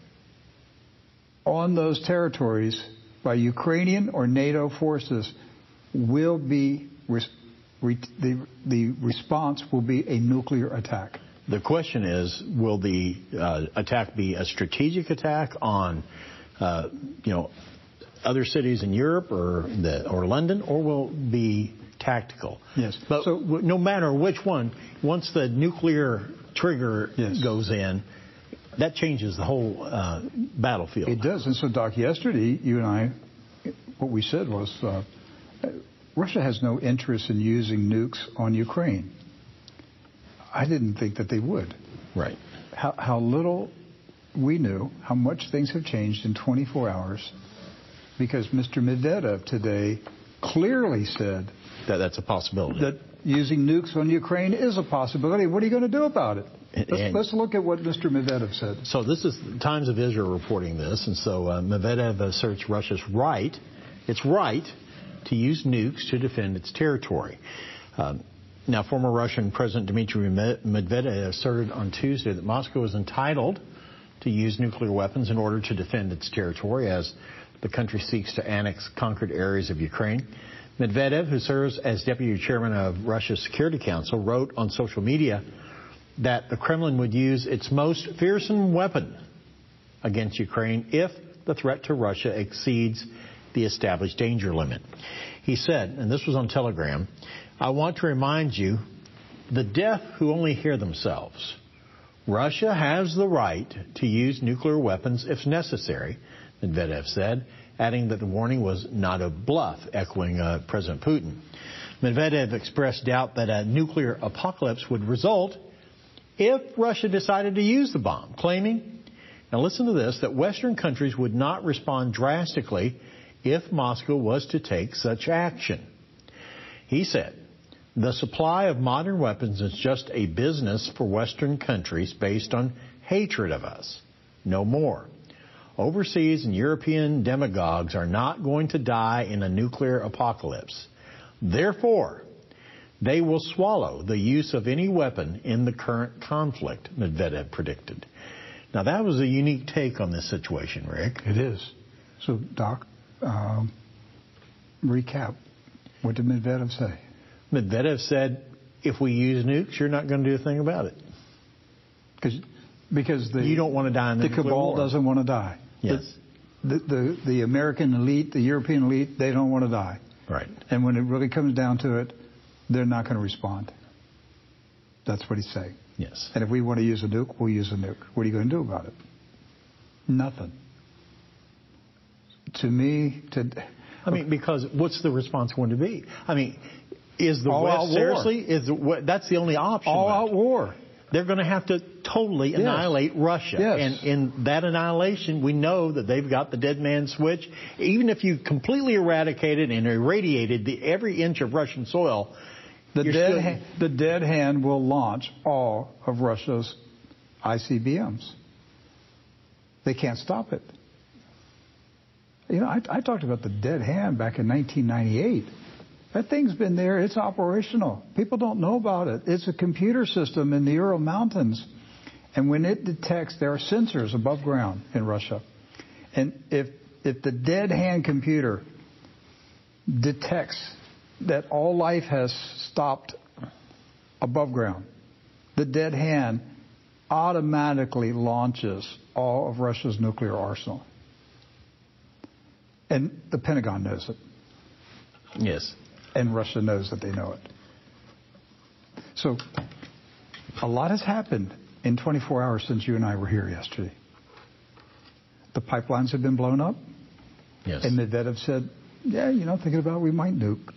on those territories by Ukrainian or NATO forces will be the, the response will be a nuclear attack. The question is, will the uh, attack be a strategic attack on, uh, you know, other cities in Europe or the, or London, or will it be tactical? Yes. But so, no matter which one, once the nuclear trigger yes. goes in, that changes the whole uh, battlefield. It does. And so, Doc, yesterday, you and I, what we said was uh, Russia has no interest in using nukes on Ukraine. I didn't think that they would. Right. How, how little we knew, how much things have changed in 24 hours, because Mr. Medvedev today clearly said that that's a possibility. That using nukes on Ukraine is a possibility. What are you going to do about it? Let's, let's, look at what Mr. Medvedev said. So this is Times of Israel reporting this, and so uh, Medvedev asserts Russia's right, its right, to use nukes to defend its territory. Um, now, former Russian President Dmitry Medvedev asserted on Tuesday that Moscow is entitled to use nuclear weapons in order to defend its territory as the country seeks to annex conquered areas of Ukraine. Medvedev, who serves as deputy chairman of Russia's Security Council, wrote on social media that the Kremlin would use its most fearsome weapon against Ukraine if the threat to Russia exceeds the established danger limit. He said, and this was on Telegram, I want to remind you, the deaf who only hear themselves. Russia has the right to use nuclear weapons if necessary, Medvedev said, adding that the warning was not a bluff, echoing uh, President Putin. Medvedev expressed doubt that a nuclear apocalypse would result if Russia decided to use the bomb, claiming, now listen to this, that Western countries would not respond drastically if Moscow was to take such action. He said, the supply of modern weapons is just a business for Western countries based on hatred of us. No more. overseas and European demagogues are not going to die in a nuclear apocalypse. Therefore, they will swallow the use of any weapon in the current conflict, Medvedev predicted. Now, that was a unique take on this situation, Rick. It is. So, Doc, um, recap. What did Medvedev say? Medvedev said, if we use nukes, you're not going to do a thing about it. Because because the you don't want to die in the, the cabal war. doesn't want to die. Yes. The, the the American elite, the European elite, they don't want to die. Right. And when it really comes down to it, they're not going to respond. That's what he's saying. Yes. And if we want to use a nuke, we'll use a nuke. What are you going to do about it? Nothing. To me, to I mean, because what's the response going to be? I mean, is the All West war. seriously? Is the, what, that's the only option? all left. out war. They're going to have to totally annihilate Russia. Yes. And in that annihilation, we know that they've got the dead man switch. Even if you completely eradicated and irradiated the, every inch of Russian soil, The you're dead, ha- the dead hand will launch all of Russia's ICBMs. They can't stop it. You know, I, I talked about the dead hand back in 1998. That thing's been there. It's operational. People don't know about it. It's a computer system in the Ural Mountains. And when it detects, there are sensors above ground in Russia. And if, if the dead hand computer detects that all life has stopped above ground, the dead hand automatically launches all of Russia's nuclear arsenal. And the Pentagon knows it, yes. and Russia knows that they know it. So, a lot has happened in 24 hours since you and I were here yesterday. The pipelines have been blown up, Yes. and Medvedev said, "Yeah, you know, thinking about it, we might nuke.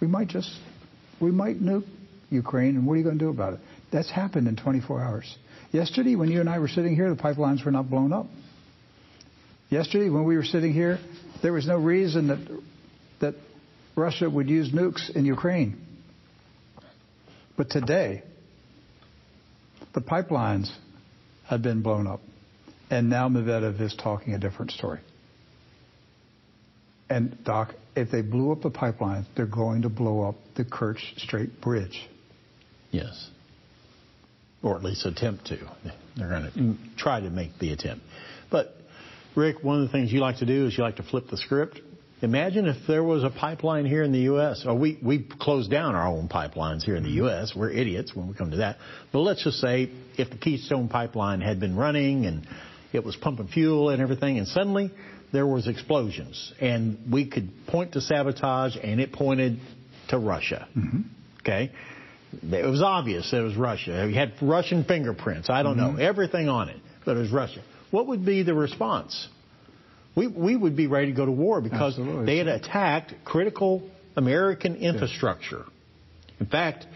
We might just, we might nuke Ukraine, and what are you going to do about it?" That's happened in 24 hours. Yesterday, when you and I were sitting here, the pipelines were not blown up. Yesterday, when we were sitting here, there was no reason that that Russia would use nukes in Ukraine. But today, the pipelines have been blown up, and now Medvedev is talking a different story. And Doc, if they blew up the pipeline, they're going to blow up the Kerch Strait Bridge. Yes. Or at least attempt to. They're going to try to make the attempt. But, Rick, one of the things you like to do is you like to flip the script. Imagine if there was a pipeline here in the U.S. Or oh, we, we closed down our own pipelines here in the mm-hmm. U.S. We're idiots when we come to that. But let's just say if the Keystone pipeline had been running and it was pumping fuel and everything, and suddenly there was explosions, and we could point to sabotage, and it pointed to Russia. Mm-hmm. Okay, it was obvious it was Russia. We had Russian fingerprints. I don't know mm-hmm. everything on it, but it was Russia. What would be the response? We we would be ready to go to war because Absolutely. they had attacked critical American infrastructure. In fact,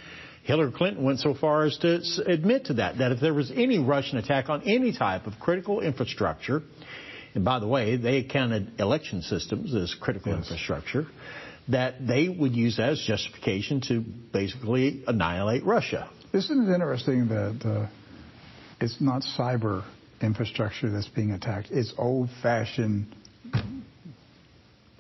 Hillary Clinton went so far as to admit to that, that if there was any Russian attack on any type of critical infrastructure, and by the way, they counted election systems as critical infrastructure, that they would use that as justification to basically annihilate Russia. Isn't it interesting that uh, it's not cyber infrastructure that's being attacked? It's old-fashioned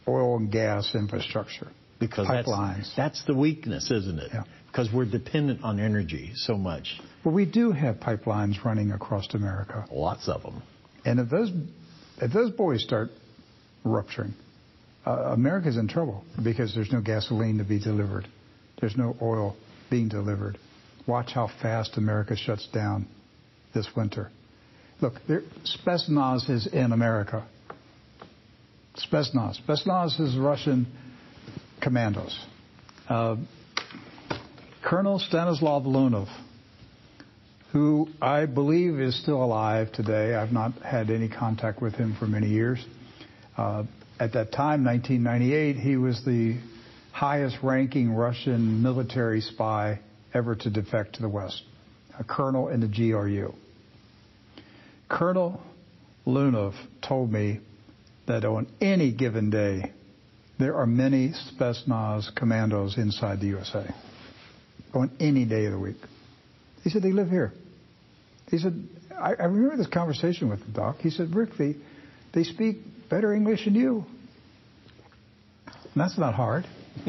oil and gas infrastructure. Because Pipelines. That's, that's the weakness, isn't it? Yeah. Because we're dependent on energy so much. Well, we do have pipelines running across America. Lots of them. And if those if those boys start rupturing, uh, America's in trouble because there's no gasoline to be delivered. There's no oil being delivered. Watch how fast America shuts down this winter. Look, there, Spetsnaz is in America. Spetsnaz. Spetsnaz is Russian commandos. Uh, Colonel Stanislav Lunev, who I believe is still alive today. I've not had any contact with him for many years. Uh, at that time, 1998, he was the highest ranking Russian military spy ever to defect to the West, a colonel in the GRU. Colonel Lunev told me that on any given day, there are many Spetsnaz commandos inside the USA. On any day of the week. He said, they live here. He said, I, I remember this conversation with the doc. He said, Rick, the, They speak better English than you. And that's not hard.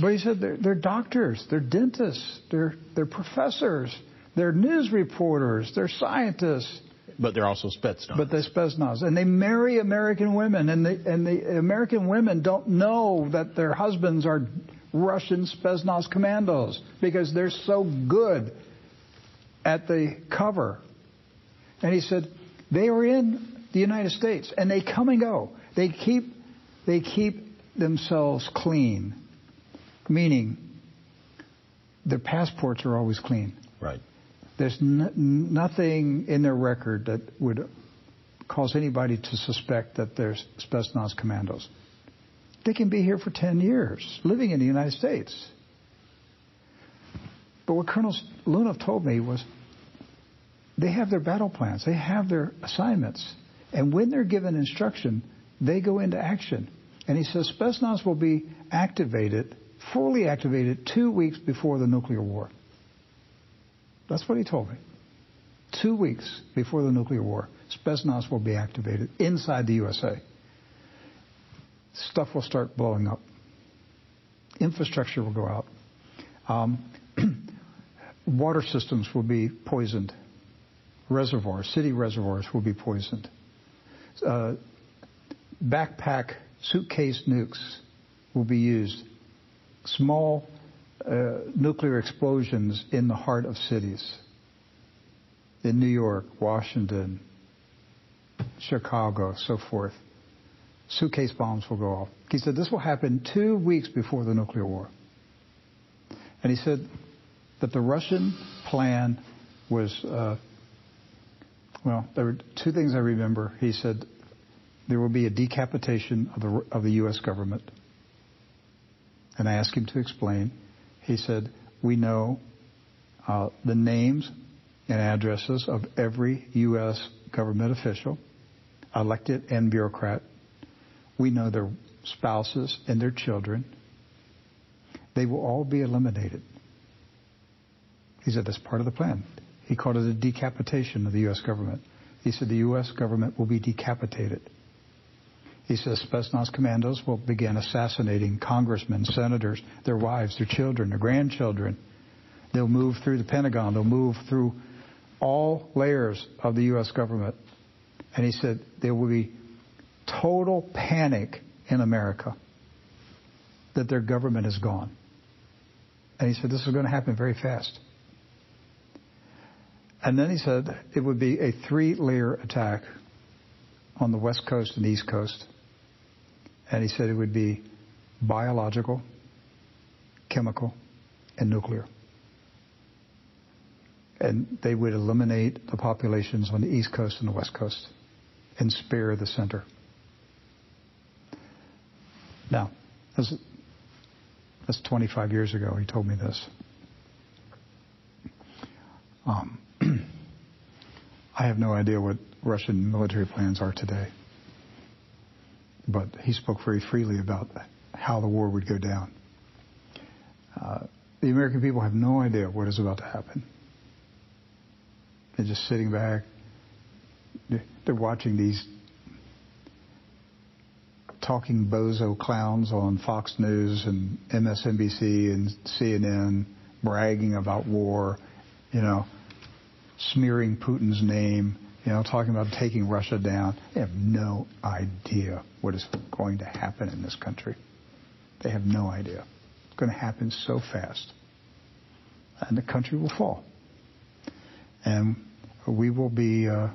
but he said they're, they're doctors, they're dentists, they're, they're professors, they're news reporters, they're scientists. But they're also Spetsnaz. But they're Spetsnaz. And they marry American women, and, they, and the American women don't know that their husbands are Russian Spetsnaz commandos because they're so good at the cover. And he said, they are in the United States, and they come and go. They keep, they keep themselves clean, meaning their passports are always clean. Right. There's n- nothing in their record that would cause anybody to suspect that they're Spetsnaz commandos. They can be here for 10 years, living in the United States. But what Colonel Lunev told me was they have their battle plans, they have their assignments, and when they're given instruction, they go into action. And he says Spetsnaz will be activated, fully activated, two weeks before the nuclear war. That's what he told me. Two weeks before the nuclear war, Spetsnaz will be activated inside the USA. Stuff will start blowing up. Infrastructure will go out. Um, water systems will be poisoned. Reservoirs, city reservoirs will be poisoned. Uh, backpack suitcase nukes will be used. Small uh, nuclear explosions in the heart of cities. In New York, Washington, Chicago, so forth. Suitcase bombs will go off. He said this will happen two weeks before the nuclear war. And he said that the Russian plan was, uh, well, there were two things I remember. He said there will be a decapitation of the, of the U.S. government. And I asked him to explain. He said, We know uh, the names and addresses of every U.S. government official, elected and bureaucrat. We know their spouses and their children. They will all be eliminated. He said that's part of the plan. He called it a decapitation of the U.S. government. He said the U.S. government will be decapitated. He says Spetsnaz commandos will begin assassinating congressmen, senators, their wives, their children, their grandchildren. They'll move through the Pentagon. They'll move through all layers of the U.S. government. And he said there will be total panic in America that their government is gone. And he said this is going to happen very fast. And then he said it would be a three layer attack on the West Coast and East Coast. And he said it would be biological, chemical, and nuclear. And they would eliminate the populations on the East Coast and the West Coast and spare the center. Now, that's, that's 25 years ago he told me this. Um, I have no idea what Russian military plans are today but he spoke very freely about how the war would go down. Uh, the American people have no idea what is about to happen. They're just sitting back. They're watching these talking bozo clowns on Fox News and MSNBC and CNN bragging about war, you know, smearing Putin's name you know, talking about taking Russia down. They have no idea what is going to happen in this country. They have no idea. It's going to happen so fast. And the country will fall. And we will be, uh,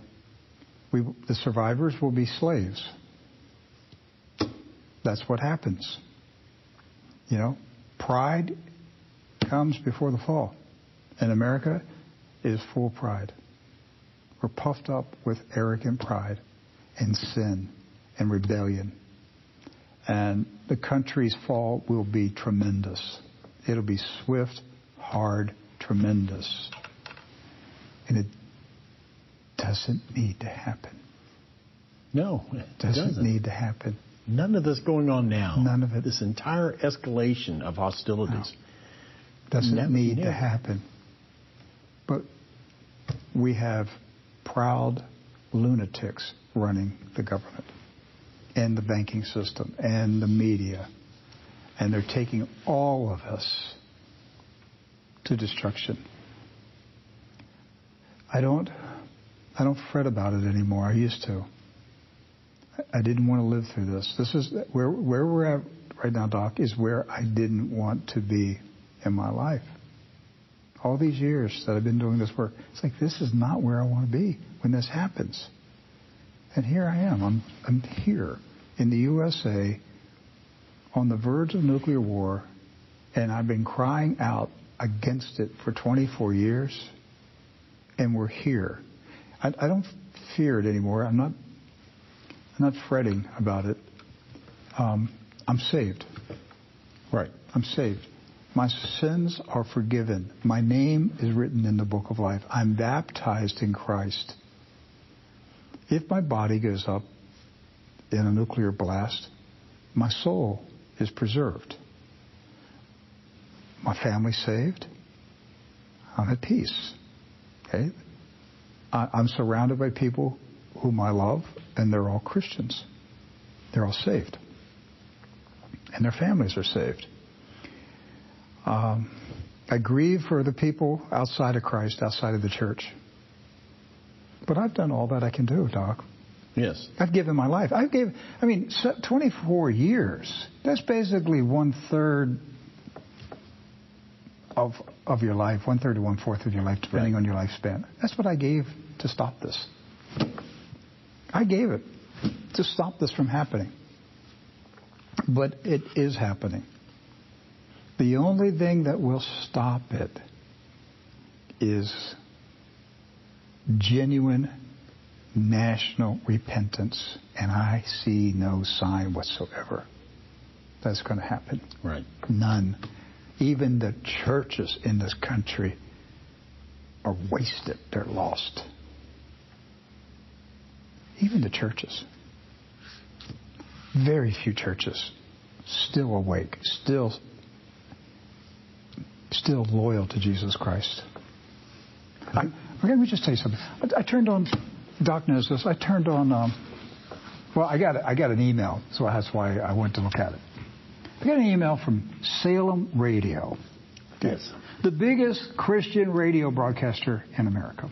we, the survivors will be slaves. That's what happens. You know, pride comes before the fall. And America is full pride. We're puffed up with arrogant pride and sin and rebellion. And the country's fall will be tremendous. It'll be swift, hard, tremendous. And it doesn't need to happen. No, it doesn't, doesn't. need to happen. None of this going on now. None of it. This entire escalation of hostilities. No. Doesn't need to happen. But we have proud, lunatics running the government and the banking system and the media. And they're taking all of us to destruction. I don't I don't fret about it anymore. I used to. I didn't want to live through this. This is where where we're at right now, Doc, is where I didn't want to be in my life. All these years that I've been doing this work, it's like this is not where I want to be when this happens. And here I am. I'm I'm here in the USA on the verge of nuclear war, and I've been crying out against it for 24 years, and we're here. I, I don't fear it anymore. I'm not. I'm not fretting about it. Um, I'm saved. Right. I'm saved. My sins are forgiven. My name is written in the book of life. I'm baptized in Christ. If my body goes up in a nuclear blast, my soul is preserved. My family saved. I'm at peace. Okay? I, I'm surrounded by people whom I love, and they're all Christians. They're all saved. And their families are saved. Um, I grieve for the people outside of Christ, outside of the church. But I've done all that I can do, Doc. Yes. I've given my life. I've gave. I mean, 24 years. That's basically one third of of your life, one third to one fourth of your life, depending Right. on your lifespan. That's what I gave to stop this. I gave it to stop this from happening. But it is happening. The only thing that will stop it is genuine national repentance, and I see no sign whatsoever that's going to happen. Right. None. Even the churches in this country are wasted. They're lost. Even the churches. Very few churches still awake, still still loyal to Jesus Christ. I, let me just tell you something. I, I turned on, Doc knows this. I turned on. Um, well, I got I got an email, so that's why I went to look at it. I got an email from Salem Radio. Yes. The biggest Christian radio broadcaster in America.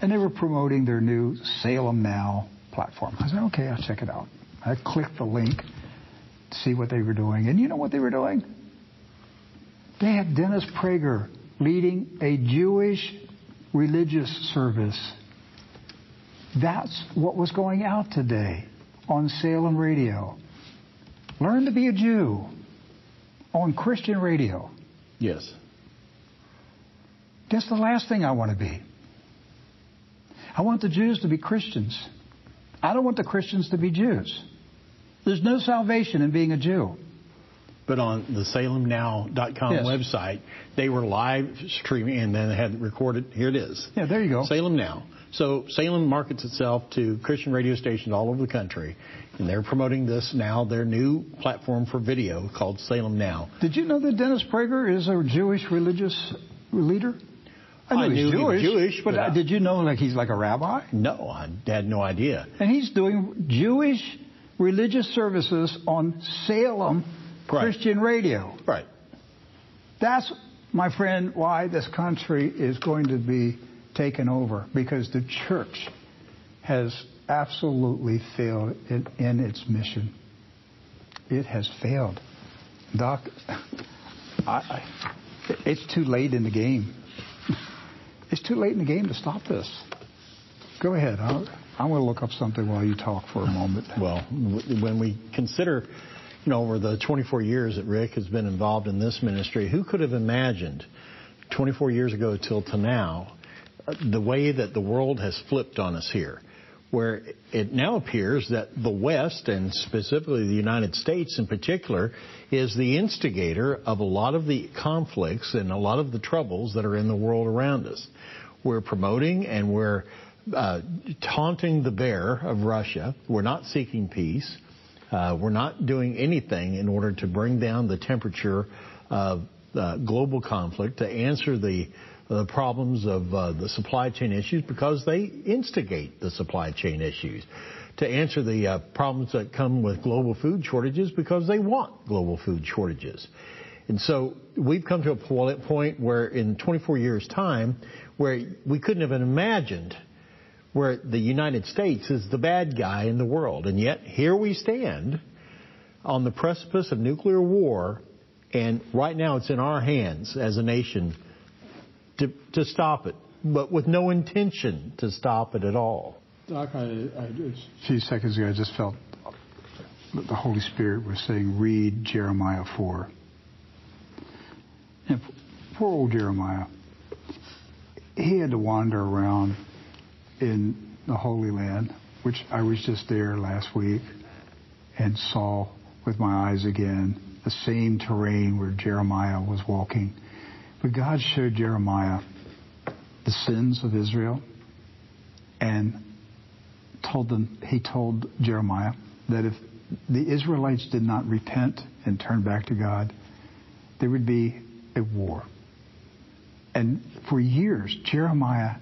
And they were promoting their new Salem Now platform. I said, okay, I'll check it out. I clicked the link to see what they were doing. And you know what they were doing? They had Dennis Prager leading a Jewish religious service. That's what was going out today on Salem Radio. Learn to be a Jew on Christian radio. Yes. That's the last thing I want to be. I want the Jews to be Christians. I don't want the Christians to be Jews. There's no salvation in being a Jew. But on the SalemNow.com Yes. website, they were live streaming and then they had recorded. Here it is. Yeah, there you go. Salem Now. So Salem markets itself to Christian radio stations all over the country, and they're promoting this now, their new platform for video called Salem Now. Did you know that Dennis Prager is a Jewish religious leader? I he's knew he was Jewish, but, but I- did you know like he's like a rabbi? No, I had no idea. And he's doing Jewish religious services on Salem Right. Christian radio. Right. That's, my friend, why this country is going to be taken over because the church has absolutely failed in, in its mission. It has failed. Doc, I, I, it's too late in the game. It's too late in the game to stop this. Go ahead. I'll, I want to look up something while you talk for a moment. Well, when we consider, you know, over the 24 years that Rick has been involved in this ministry, who could have imagined 24 years ago till to now the way that the world has flipped on us here? Where it now appears that the West, and specifically the United States in particular, is the instigator of a lot of the conflicts and a lot of the troubles that are in the world around us. We're promoting and we're uh, taunting the bear of Russia. We're not seeking peace. Uh, we're not doing anything in order to bring down the temperature of global conflict to answer the the problems of uh, the supply chain issues because they instigate the supply chain issues. To answer the uh, problems that come with global food shortages because they want global food shortages. And so we've come to a point where in 24 years time, where we couldn't have imagined where the United States is the bad guy in the world. And yet here we stand on the precipice of nuclear war and right now it's in our hands as a nation to, to stop it, but with no intention to stop it at all. Doc, I, I, a few seconds ago, I just felt that the Holy Spirit was saying, read Jeremiah 4. And poor old Jeremiah, he had to wander around in the Holy Land, which I was just there last week and saw with my eyes again the same terrain where Jeremiah was walking. But God showed Jeremiah the sins of Israel and told them, he told Jeremiah that if the Israelites did not repent and turn back to God, there would be a war. And for years, Jeremiah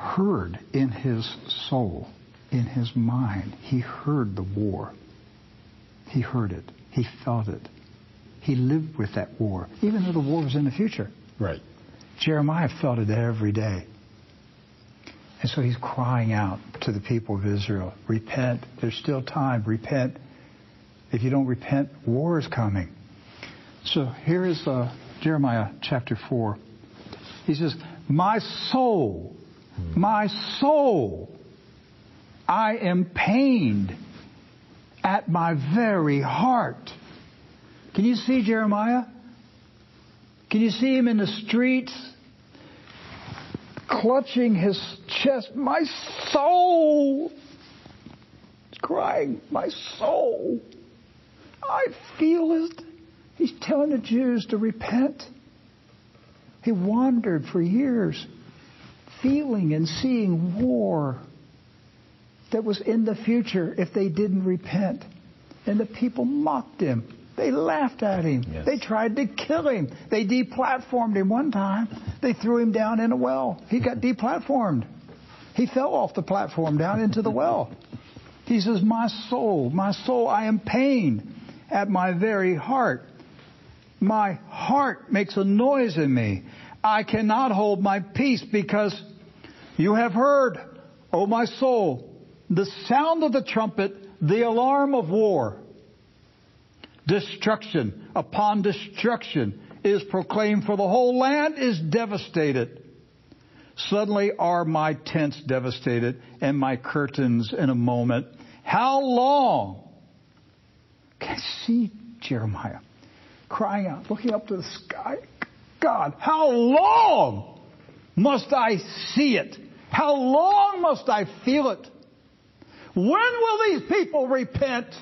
heard in his soul, in his mind, he heard the war. He heard it. He felt it. He lived with that war, even though the war was in the future. Right. Jeremiah felt it every day. And so he's crying out to the people of Israel repent. There's still time. Repent. If you don't repent, war is coming. So here is uh, Jeremiah chapter 4. He says, My soul, my soul, I am pained at my very heart. Can you see Jeremiah? Can you see him in the streets clutching his chest? My soul! He's crying, My soul! I feel it. He's telling the Jews to repent. He wandered for years, feeling and seeing war that was in the future if they didn't repent. And the people mocked him. They laughed at him. Yes. They tried to kill him. They deplatformed him one time. They threw him down in a well. He got deplatformed. He fell off the platform down into the well. He says, My soul, my soul, I am pained at my very heart. My heart makes a noise in me. I cannot hold my peace because you have heard, O my soul, the sound of the trumpet, the alarm of war. Destruction upon destruction is proclaimed, for the whole land is devastated. Suddenly are my tents devastated and my curtains in a moment. How long? Can I see Jeremiah crying out, looking up to the sky? God, how long must I see it? How long must I feel it? When will these people repent?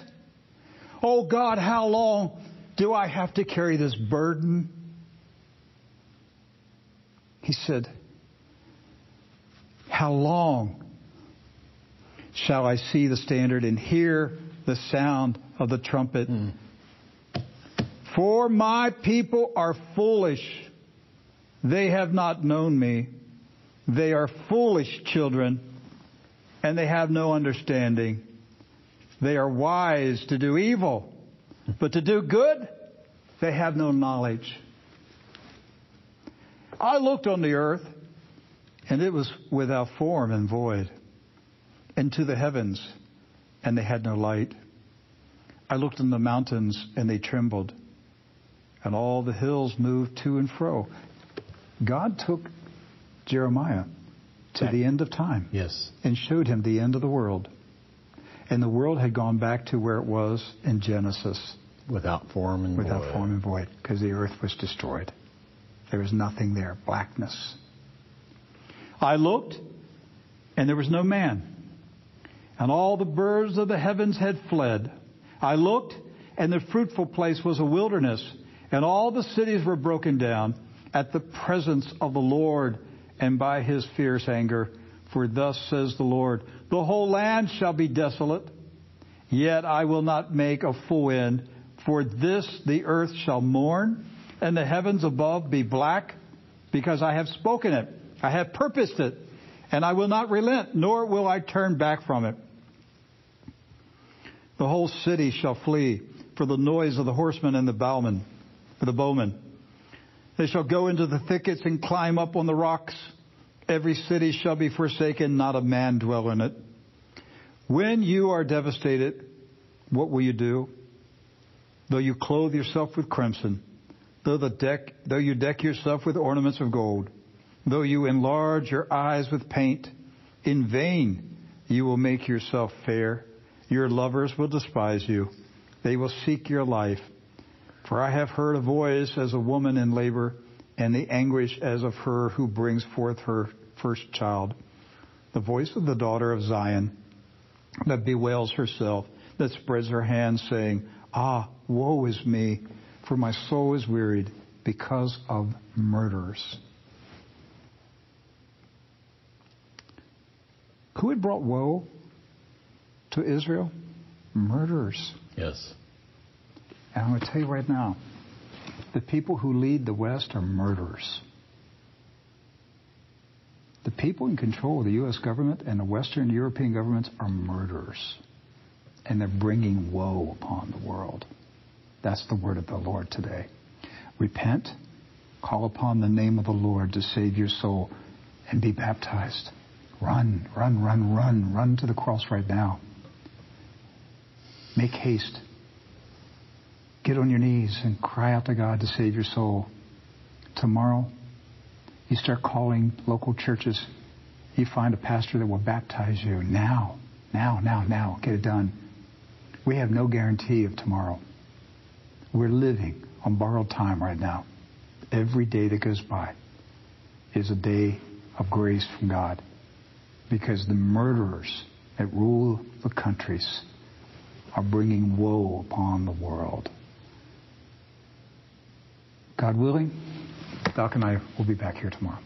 Oh God, how long do I have to carry this burden? He said, How long shall I see the standard and hear the sound of the trumpet? Mm. For my people are foolish. They have not known me. They are foolish children and they have no understanding. They are wise to do evil, but to do good, they have no knowledge. I looked on the earth, and it was without form and void, and to the heavens, and they had no light. I looked on the mountains, and they trembled, and all the hills moved to and fro. God took Jeremiah to the end of time. Yes. And showed him the end of the world. And the world had gone back to where it was in Genesis. Without form and Without void. form and void, because the earth was destroyed. There was nothing there, blackness. I looked, and there was no man. And all the birds of the heavens had fled. I looked, and the fruitful place was a wilderness, and all the cities were broken down at the presence of the Lord and by his fierce anger. For thus says the Lord, the whole land shall be desolate, yet I will not make a full end. For this the earth shall mourn, and the heavens above be black, because I have spoken it. I have purposed it, and I will not relent, nor will I turn back from it. The whole city shall flee for the noise of the horsemen and the bowmen, for the bowmen. They shall go into the thickets and climb up on the rocks. Every city shall be forsaken, not a man dwell in it. When you are devastated, what will you do? Though you clothe yourself with crimson, though, deck, though you deck yourself with ornaments of gold, though you enlarge your eyes with paint, in vain you will make yourself fair. Your lovers will despise you. They will seek your life. For I have heard a voice as a woman in labor, and the anguish as of her who brings forth her first child. The voice of the daughter of Zion that bewails herself, that spreads her hands, saying, Ah, woe is me, for my soul is wearied because of murderers. Who had brought woe to Israel? Murderers. Yes. And I'm going to tell you right now the people who lead the West are murderers. The people in control of the U.S. government and the Western European governments are murderers. And they're bringing woe upon the world. That's the word of the Lord today. Repent, call upon the name of the Lord to save your soul, and be baptized. Run, run, run, run, run to the cross right now. Make haste. Get on your knees and cry out to God to save your soul. Tomorrow, you start calling local churches. You find a pastor that will baptize you now, now, now, now. Get it done. We have no guarantee of tomorrow. We're living on borrowed time right now. Every day that goes by is a day of grace from God because the murderers that rule the countries are bringing woe upon the world. God willing, Doc and I will be back here tomorrow.